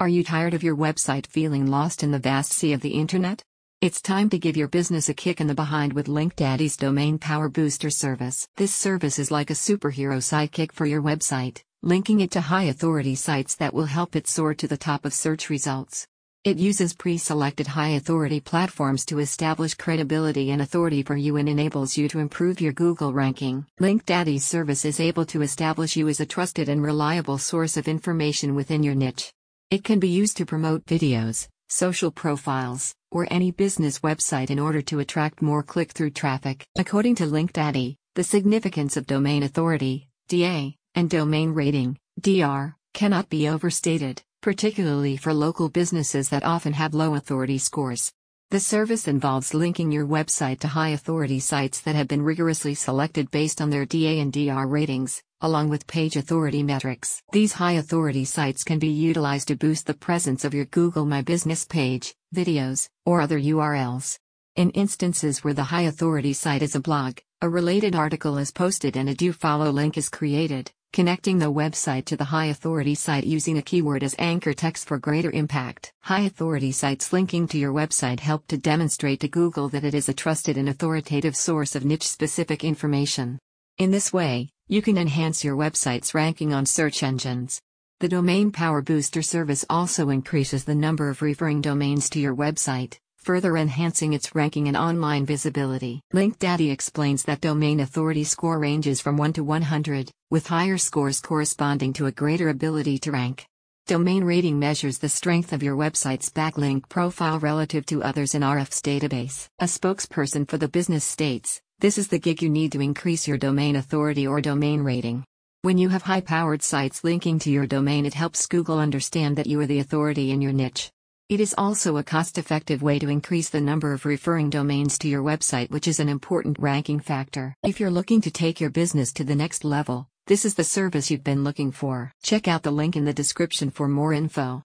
Are you tired of your website feeling lost in the vast sea of the internet? It's time to give your business a kick in the behind with LinkDaddy's Domain Power Booster service. This service is like a superhero sidekick for your website, linking it to high authority sites that will help it soar to the top of search results. It uses pre selected high authority platforms to establish credibility and authority for you and enables you to improve your Google ranking. LinkDaddy's service is able to establish you as a trusted and reliable source of information within your niche. It can be used to promote videos, social profiles, or any business website in order to attract more click through traffic. According to LinkDaddy, the significance of domain authority, DA, and domain rating, DR, cannot be overstated particularly for local businesses that often have low authority scores. The service involves linking your website to high authority sites that have been rigorously selected based on their DA and DR ratings, along with page authority metrics. These high authority sites can be utilized to boost the presence of your Google My Business page, videos, or other URLs. In instances where the high authority site is a blog, a related article is posted and a do follow link is created, Connecting the website to the high authority site using a keyword as anchor text for greater impact. High authority sites linking to your website help to demonstrate to Google that it is a trusted and authoritative source of niche specific information. In this way, you can enhance your website's ranking on search engines. The Domain Power Booster service also increases the number of referring domains to your website further enhancing its ranking and online visibility. LinkDaddy explains that domain authority score ranges from 1 to 100, with higher scores corresponding to a greater ability to rank. Domain rating measures the strength of your website's backlink profile relative to others in Ahrefs database. A spokesperson for the business states, this is the gig you need to increase your domain authority or domain rating. When you have high powered sites linking to your domain, it helps Google understand that you are the authority in your niche. It is also a cost effective way to increase the number of referring domains to your website, which is an important ranking factor. If you're looking to take your business to the next level, this is the service you've been looking for. Check out the link in the description for more info.